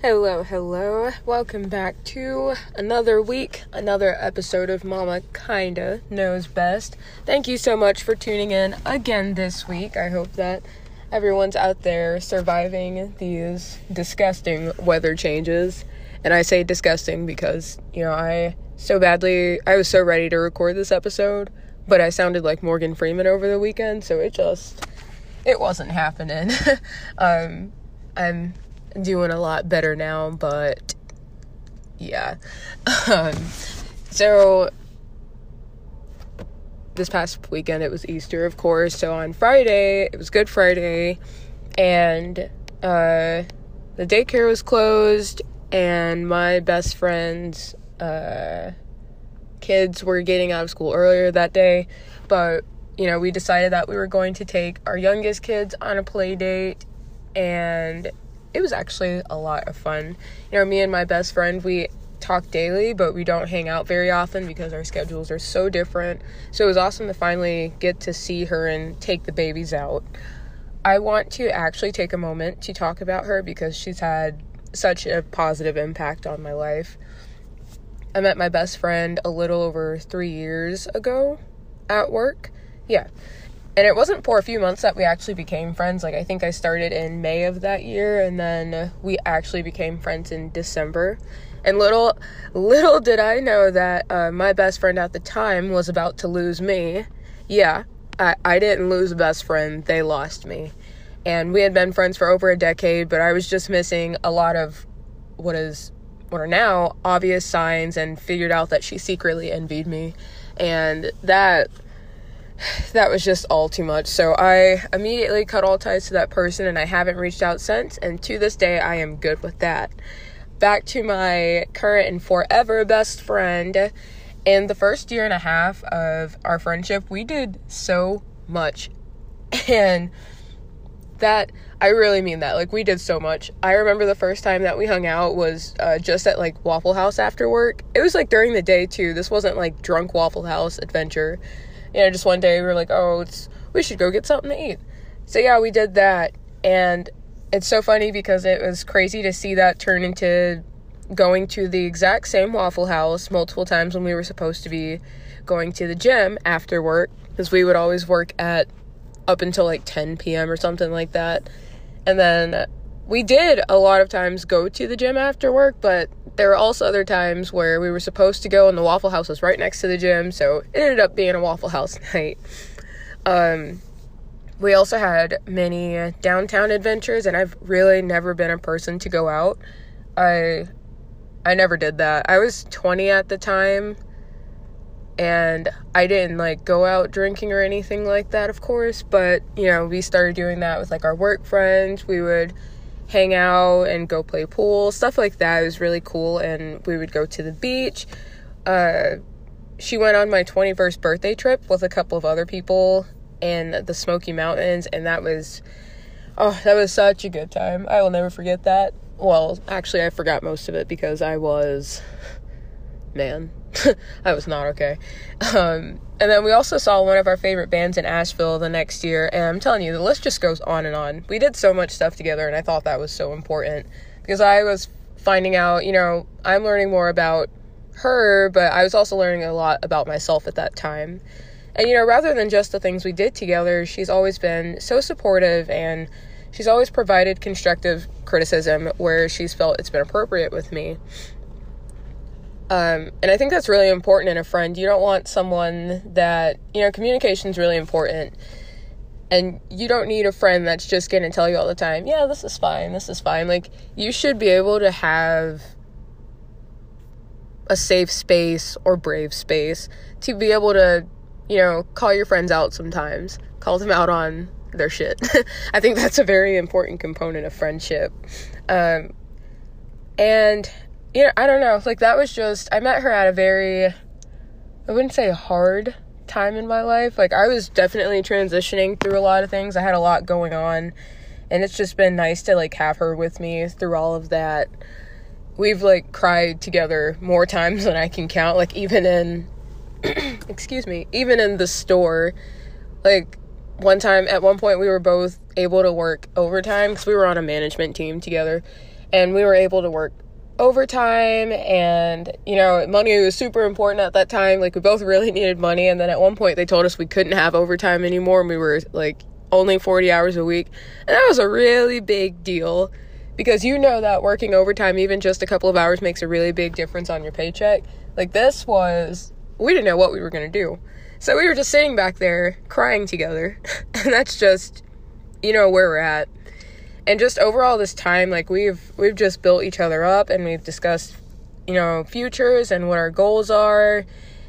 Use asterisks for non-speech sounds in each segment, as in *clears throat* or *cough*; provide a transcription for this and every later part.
Hello, hello. Welcome back to another week, another episode of Mama Kinda Knows Best. Thank you so much for tuning in again this week. I hope that everyone's out there surviving these disgusting weather changes. And I say disgusting because, you know, I so badly, I was so ready to record this episode, but I sounded like Morgan Freeman over the weekend, so it just, it wasn't happening. *laughs* um, I'm doing a lot better now, but yeah. Um, so this past weekend it was Easter, of course. So on Friday, it was Good Friday, and uh, the daycare was closed, and my best friend's uh, kids were getting out of school earlier that day. But you know, we decided that we were going to take our youngest kids on a play date, and it was actually a lot of fun. You know, me and my best friend, we talk daily, but we don't hang out very often because our schedules are so different. So it was awesome to finally get to see her and take the babies out. I want to actually take a moment to talk about her because she's had such a positive impact on my life. I met my best friend a little over three years ago at work. Yeah. And it wasn't for a few months that we actually became friends. Like, I think I started in May of that year, and then we actually became friends in December. And little, little did I know that uh, my best friend at the time was about to lose me. Yeah, I, I didn't lose a best friend, they lost me. And we had been friends for over a decade, but I was just missing a lot of what is what are now obvious signs and figured out that she secretly envied me. And that *sighs* that was just all too much. So I immediately cut all ties to that person and I haven't reached out since. And to this day, I am good with that. Back to my current and forever best friend. In the first year and a half of our friendship, we did so much. *laughs* And that, I really mean that. Like, we did so much. I remember the first time that we hung out was uh, just at like Waffle House after work. It was like during the day too. This wasn't like drunk Waffle House adventure you know, just one day we were like, oh, it's we should go get something to eat. So yeah, we did that, and it's so funny because it was crazy to see that turn into going to the exact same Waffle House multiple times when we were supposed to be going to the gym after work because we would always work at up until like 10 p.m. or something like that. And then we did a lot of times go to the gym after work, but there were also other times where we were supposed to go and the Waffle House was right next to the gym, so it ended up being a Waffle House *laughs* night. Um, we also had many downtown adventures, and I've really never been a person to go out. I I never did that. I was 20 at the time, and I didn't like go out drinking or anything like that, of course. But you know, we started doing that with like our work friends. We would hang out and go play pool, stuff like that. It was really cool. And we would go to the beach. Uh, she went on my 21st birthday trip with a couple of other people in the Smoky Mountains, and that was, oh, that was such a good time. I will never forget that. Well, actually, I forgot most of it because I was, man, *laughs* I was not okay. Um, and then we also saw one of our favorite bands in Asheville the next year, and I'm telling you, the list just goes on and on. We did so much stuff together, and I thought that was so important because I was finding out, you know, I'm learning more about her, but I was also learning a lot about myself at that time. And, you know, rather than just the things we did together, she's always been so supportive and she's always provided constructive criticism where she's felt it's been appropriate with me. Um, and I think that's really important in a friend. You don't want someone that, you know, communication is really important. And you don't need a friend that's just going to tell you all the time, yeah, this is fine, this is fine. Like, you should be able to have a safe space or brave space to be able to, you know, call your friends out sometimes, call them out on their shit. *laughs* I think that's a very important component of friendship. Um, and you know, I don't know. Like that was just I met her at a very I wouldn't say hard time in my life. Like I was definitely transitioning through a lot of things. I had a lot going on and it's just been nice to like have her with me through all of that. We've like cried together more times than I can count. Like even in *clears throat* excuse me, even in the store like one time at one point we were both able to work overtime cuz we were on a management team together and we were able to work overtime and you know money was super important at that time. Like we both really *laughs* needed money. And then at one point they told us we couldn't have overtime anymore and we were like only 40 hours a week. And that was a really big deal because you know that working overtime even just a couple of hours makes a really big difference on your paycheck. Like this was we didn't know what we were going to do. So we were just sitting back there crying together. *laughs* And that's just you know where we're at and just overall this time like we've we've just built each other up and we've discussed you know futures and what our goals are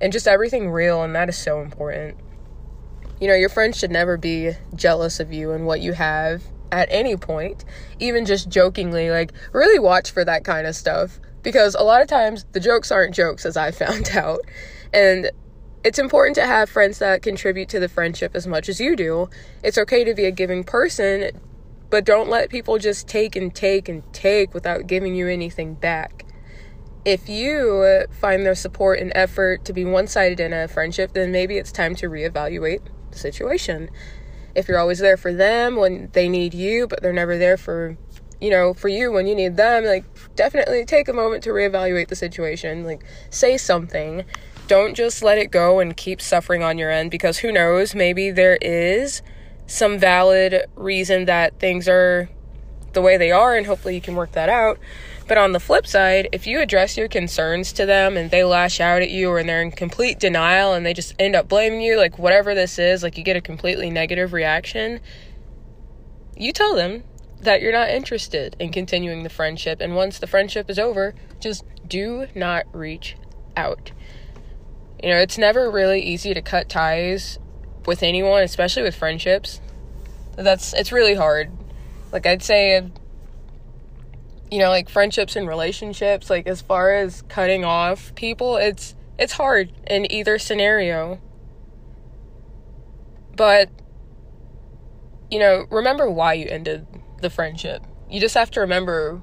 and just everything real and that is so important you know your friends should never be jealous of you and what you have at any point even just jokingly like really watch for that kind of stuff because a lot of times the jokes aren't jokes as i *laughs* found out and it's important to have friends that contribute to the friendship as much as you do. It's okay to be a giving person, but don't let people just take and take and take without giving you anything back. If you find their support and effort to be one sided in a friendship, then maybe it's time to reevaluate the situation. If you're always there for them when they need you, but they're never there for, you know, for you when you need them, like definitely take a moment to reevaluate the situation. Like say something. Don't just let it go and keep suffering on your end because who knows, maybe there is some valid reason that things are the way they are, and hopefully you can work that out. But on the flip side, if you address your concerns to them and they lash out at you or they're in complete denial and they just end up blaming you, like whatever this is, like you get a completely negative reaction, you tell them that you're not interested in continuing the friendship. And once the friendship is over, just do not reach out. You know, it's never really easy to cut ties with anyone, especially with friendships. That's it's really hard. Like I'd say you know, like friendships and relationships, like as far as cutting off people, it's it's hard in either scenario. But you know, remember why you ended the friendship. You just have to remember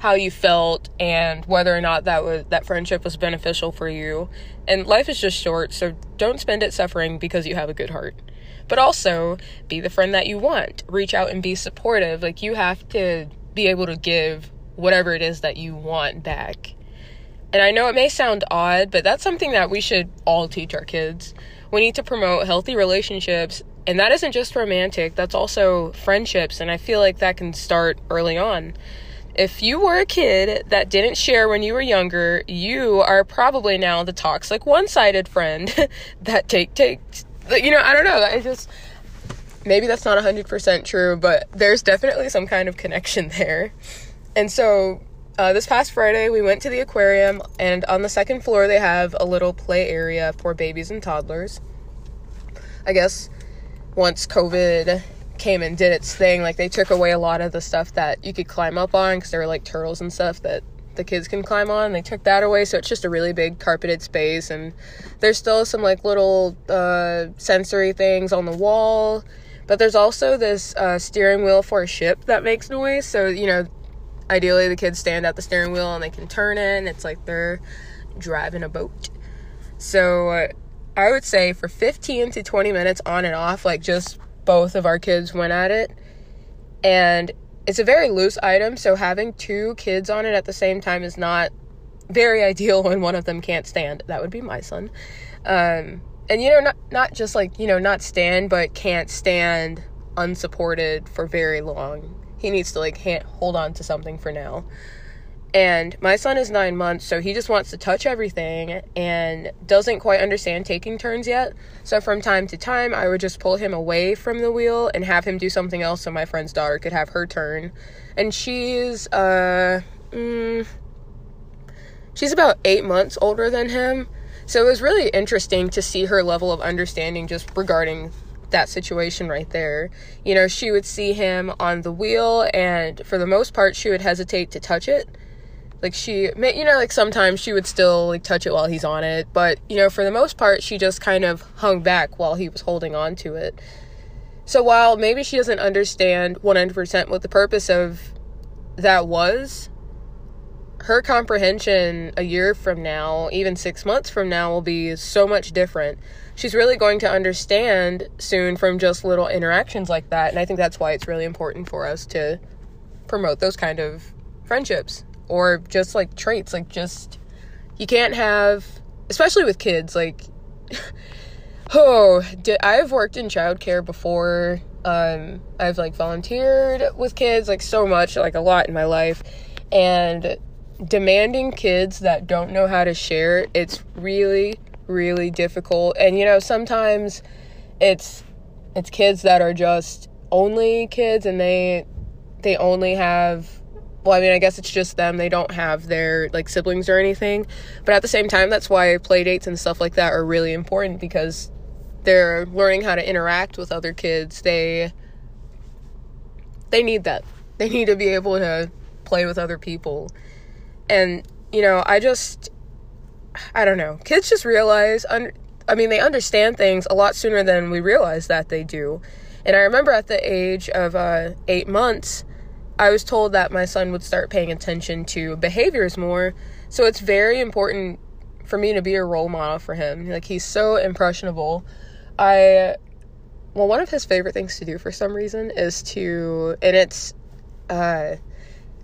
how you felt and whether or not that was that friendship was beneficial for you. And life is just short, so don't spend it suffering because you have a good heart. But also be the friend that you want. Reach out and be supportive. Like you have to be able to give whatever it is that you want back. And I know it may sound odd, but that's something that we should all teach our kids. We need to promote healthy relationships, and that isn't just romantic, that's also friendships, and I feel like that can start early on if you were a kid that didn't share when you were younger, you are probably now the toxic one-sided friend *laughs* that take take you know, I don't know, I just maybe that's not 100% true, but there's definitely some kind of connection *laughs* there. And so uh, this past Friday, we went to the aquarium, and on the second floor, they have a little play area for babies and toddlers. I guess once COVID came and did its thing. Like they took away a lot of the stuff that you could climb up on because there were like turtles and stuff that the kids can climb on. They took that away, so it's just a really big carpeted space. And there's still some like little uh, sensory things on the wall. But there's also this uh, steering wheel for a ship that makes noise. So you know, ideally the kids stand at the steering wheel and they can turn it. And it's like they're driving a boat. So uh, I would say for 15 to 20 minutes on and off, like just both of our kids went at it. And it's a very loose item, so having two kids on it at the same time is not very *laughs* ideal when one of them can't stand. That would be my son. Um, and you know, not not just like, you know, not stand, but can't stand unsupported for very long. He needs to like hold on to something for now. And my son is nine months, so he just wants to touch everything and doesn't quite understand taking turns yet. So from time to time, I would just pull him away from the wheel and have him do something else so my friend's daughter could have her turn. And she's, uh, mm, she's about eight months older than him. So it was really interesting to see her level of understanding just regarding that situation right there. You know, she would see him on the wheel, and for the most part, she would hesitate to touch it like she you know like sometimes she would still like touch it while he's on it but you know for the most part she just kind of hung back while he was holding on to it. So while maybe she doesn't understand 100% what the purpose of that was her comprehension a year from now even 6 months from now will be so much different. She's really going to understand soon from just little interactions like that and i think that's why it's really important for us to promote those kind of friendships or just like traits. Like, just, you can't have, especially with kids, like, *laughs* oh, I've worked in childcare before. Um, I've like volunteered with kids, like, so much, like, a lot in my life. And demanding kids that don't know how to share, it's really, really difficult. And, you know, sometimes it's, it's kids that are just only kids and they they only have well i mean i guess it's just them. They don't have their like siblings or anything. But at the same time that's why play dates and stuff like that are really important because they're learning how to interact with other kids. They they need that. They need to be able to play with other people. And you know i just i don't know. Kids just realize un- i mean they understand things a lot sooner than we realize that they do. And I remember at the age of uh, eight months, I was told that my son would start paying attention to behaviors more. So it's very important for me to be a role model for him. Like he's so impressionable. I well, one of his favorite things to do for some reason is to and it's uh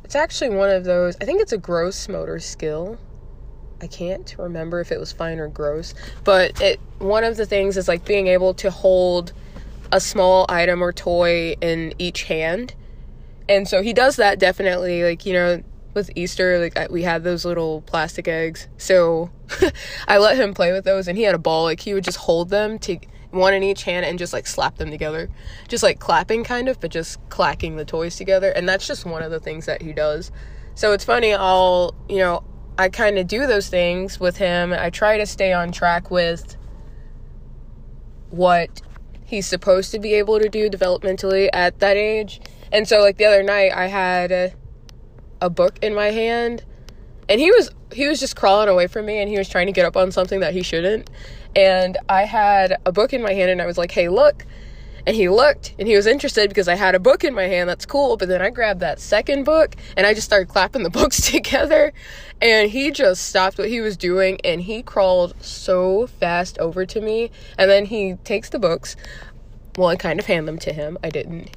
it's actually one of those I think it's a gross motor skill. I can't remember if it was fine or gross, but it one of the things is like being able to hold a small item or toy in each hand. And so he does that definitely like, you know, with Easter, like we had those little plastic eggs. So *laughs* I let him play with those and he had a ball. Like he would just hold them to one in each hand and just like slap them together. Just like clapping kind of, but just clacking the toys together. And that's just one of the things that he does. So it's funny, I'll, you know, I kind of do those things with him. I try to stay on track with what he's supposed to be able to do developmentally at that age. And so like the other night I had a, a book in my hand and he was he was just crawling away from me and he was trying to get up on something that he shouldn't. And I had a book in my hand and I was like, "Hey, look." And he looked and he was interested because I had a book in my hand. That's cool. But then I grabbed that second book and I just started clapping the *laughs* books together. And he just stopped what he was doing and he crawled so fast over to me. And then he takes the books. Well, I kind of hand them to him. I didn't,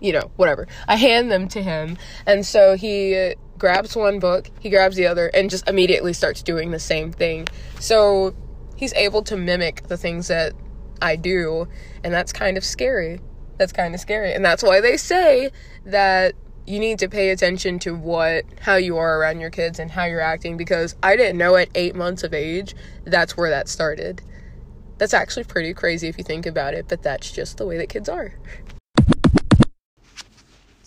you know, whatever. I hand them to him. And so he grabs one book, he grabs the other, and just immediately starts doing the same thing. So he's able to mimic the things that I do, and that's kind of scary. That's kind of scary. And that's why they say that you need to pay attention to what how you are around your kids and how you're acting because I didn't know at 8 months of age that's where that started. That's actually pretty crazy if you think about it, but that's just the way that kids are.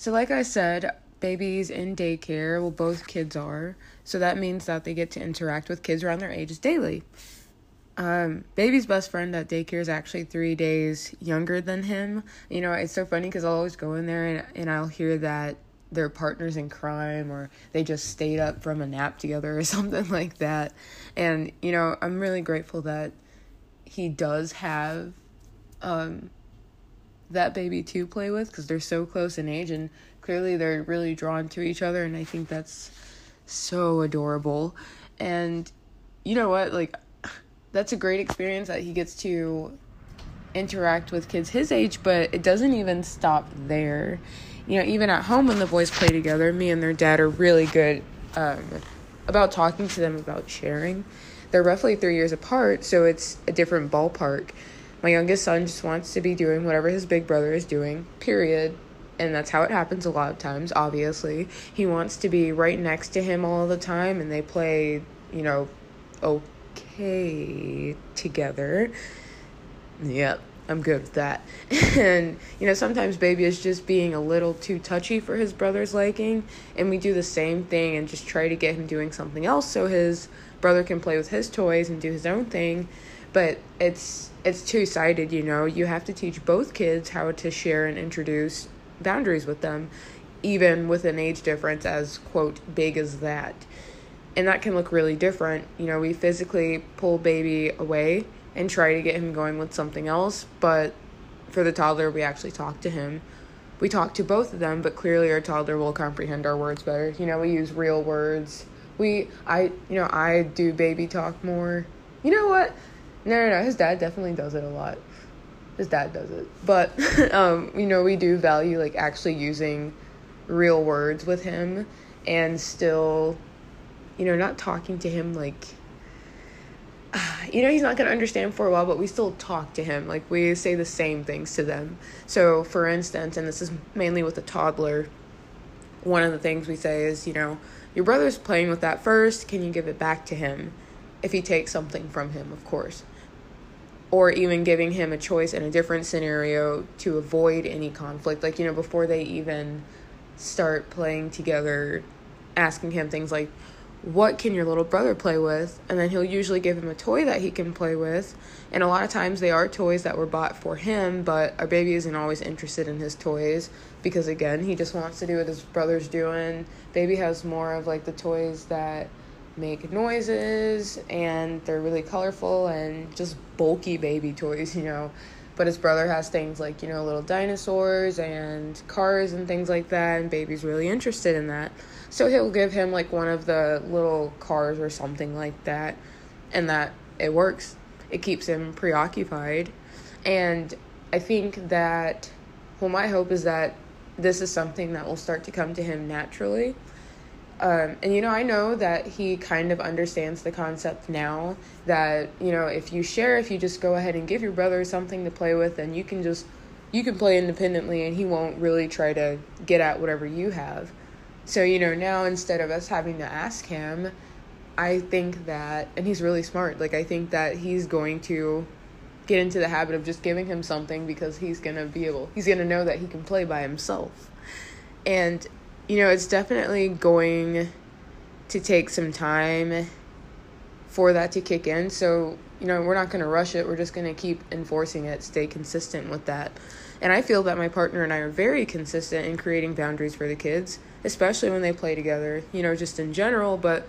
So like I said, babies in daycare, well both kids are. So that means that they get to interact with kids around their ages daily. Um, baby's best friend at daycare is actually three days younger than him. You know, it's so funny because I'll always go in there and, and I'll hear that they're partners in crime or they just stayed up from a nap together or *laughs* something like that. And, you know, I'm really grateful that he does have um, that baby to play with because they're so close in age and clearly they're really drawn to each other. And I think that's so adorable. And, you know what? Like, that's a great experience that he gets to interact with kids his age, but it doesn't even stop there. You know, even at home when the boys play together, me and their dad are really good um, about talking to them about sharing. They're roughly three years apart, so it's a different ballpark. My youngest son just wants to be doing whatever his big brother is doing, period. And that's how it happens a lot of times, obviously. He wants to be right next to him all the time, and they play, you know, okay together. Yep, I'm good with that. *laughs* and, you know, sometimes baby is just being a little too touchy for his brother's liking, and we do the same thing and just try to get him doing something else so his brother can play with his toys and do his own thing. But it's it's two-sided, you know. You have to teach both kids how to share and introduce boundaries with them, even with an age difference as quote big as that and that can look really different. You know, we physically pull baby away and try to get him going with something else, but for the toddler, we actually talk to him. We talk to both of them, but clearly our toddler will comprehend our words better. You know, we use real words. We, I, you know, I do baby talk more. You know what? No, no, no. His dad definitely does it a lot. His dad does it, but *laughs* um, you know, we do value like actually using real words with him and still, you know, not talking to him like *sighs* you know he's not going to understand for a while but we still talk to him. Like we say the same things to them. So for instance and this is mainly with a toddler one of the things we say is you know your brother's playing with that first. Can you give it back to him if he takes something from him? Of course or even giving him a choice in a different scenario to avoid any conflict like you know before they even start playing together asking him things like what can your little brother play with? And then he'll usually give him a toy that he can play with. And a lot of times they are toys that were bought for him, but our baby isn't always interested in his toys because, again, he just wants to do what his brother's doing. Baby has more of like the toys that make noises and they're really colorful and just bulky baby toys, *laughs* you know. But his brother has things like, you know, little dinosaurs and cars and things like that, and baby's really interested in that. So he'll give him like one of the little cars or something like that, and that it works. It keeps him preoccupied. And I think that, well, my hope is that this is something that will start to come to him naturally. Um, and you know, I know that he kind of understands the concept now that, you know, if you share, if you just go ahead and give your brother something to play with, then you can just, you can play independently and he won't really try to get at whatever you have. So, you know, now instead of us having to ask him, I think that, and he's really smart, like, I think that he's going to get into the habit of just giving him something because he's going to be able, he's going to know that he can play by himself. And, you know, it's definitely going to take some time for that to kick in. So, you know, we're not going to rush it. We're just going to keep enforcing it, stay consistent with that. And I feel that my partner and I are very consistent in creating boundaries for the kids, especially when they play together, you know, just in general, but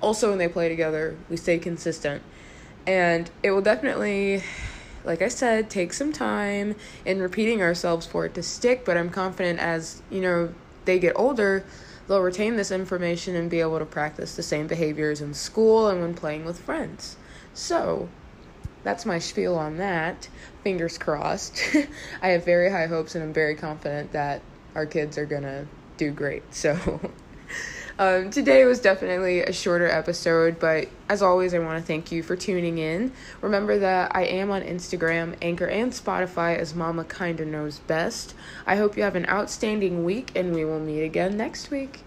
also when they play together, we stay consistent. And it will definitely, like I said, take some time in repeating ourselves for it to stick, but I'm confident as, you know, they get older, they'll retain this information and be able to practice the same behaviors in school and when playing with friends. So, that's my spiel on that. Fingers crossed. *laughs* I have very high hopes and I'm very confident that our kids are going to do great. So, *laughs* um, today was definitely a shorter episode, but as always, I want to thank you for tuning in. Remember that I am on Instagram, Anchor, and Spotify as Mama Kinda Knows Best. I hope you have an outstanding week, and we will meet again next week.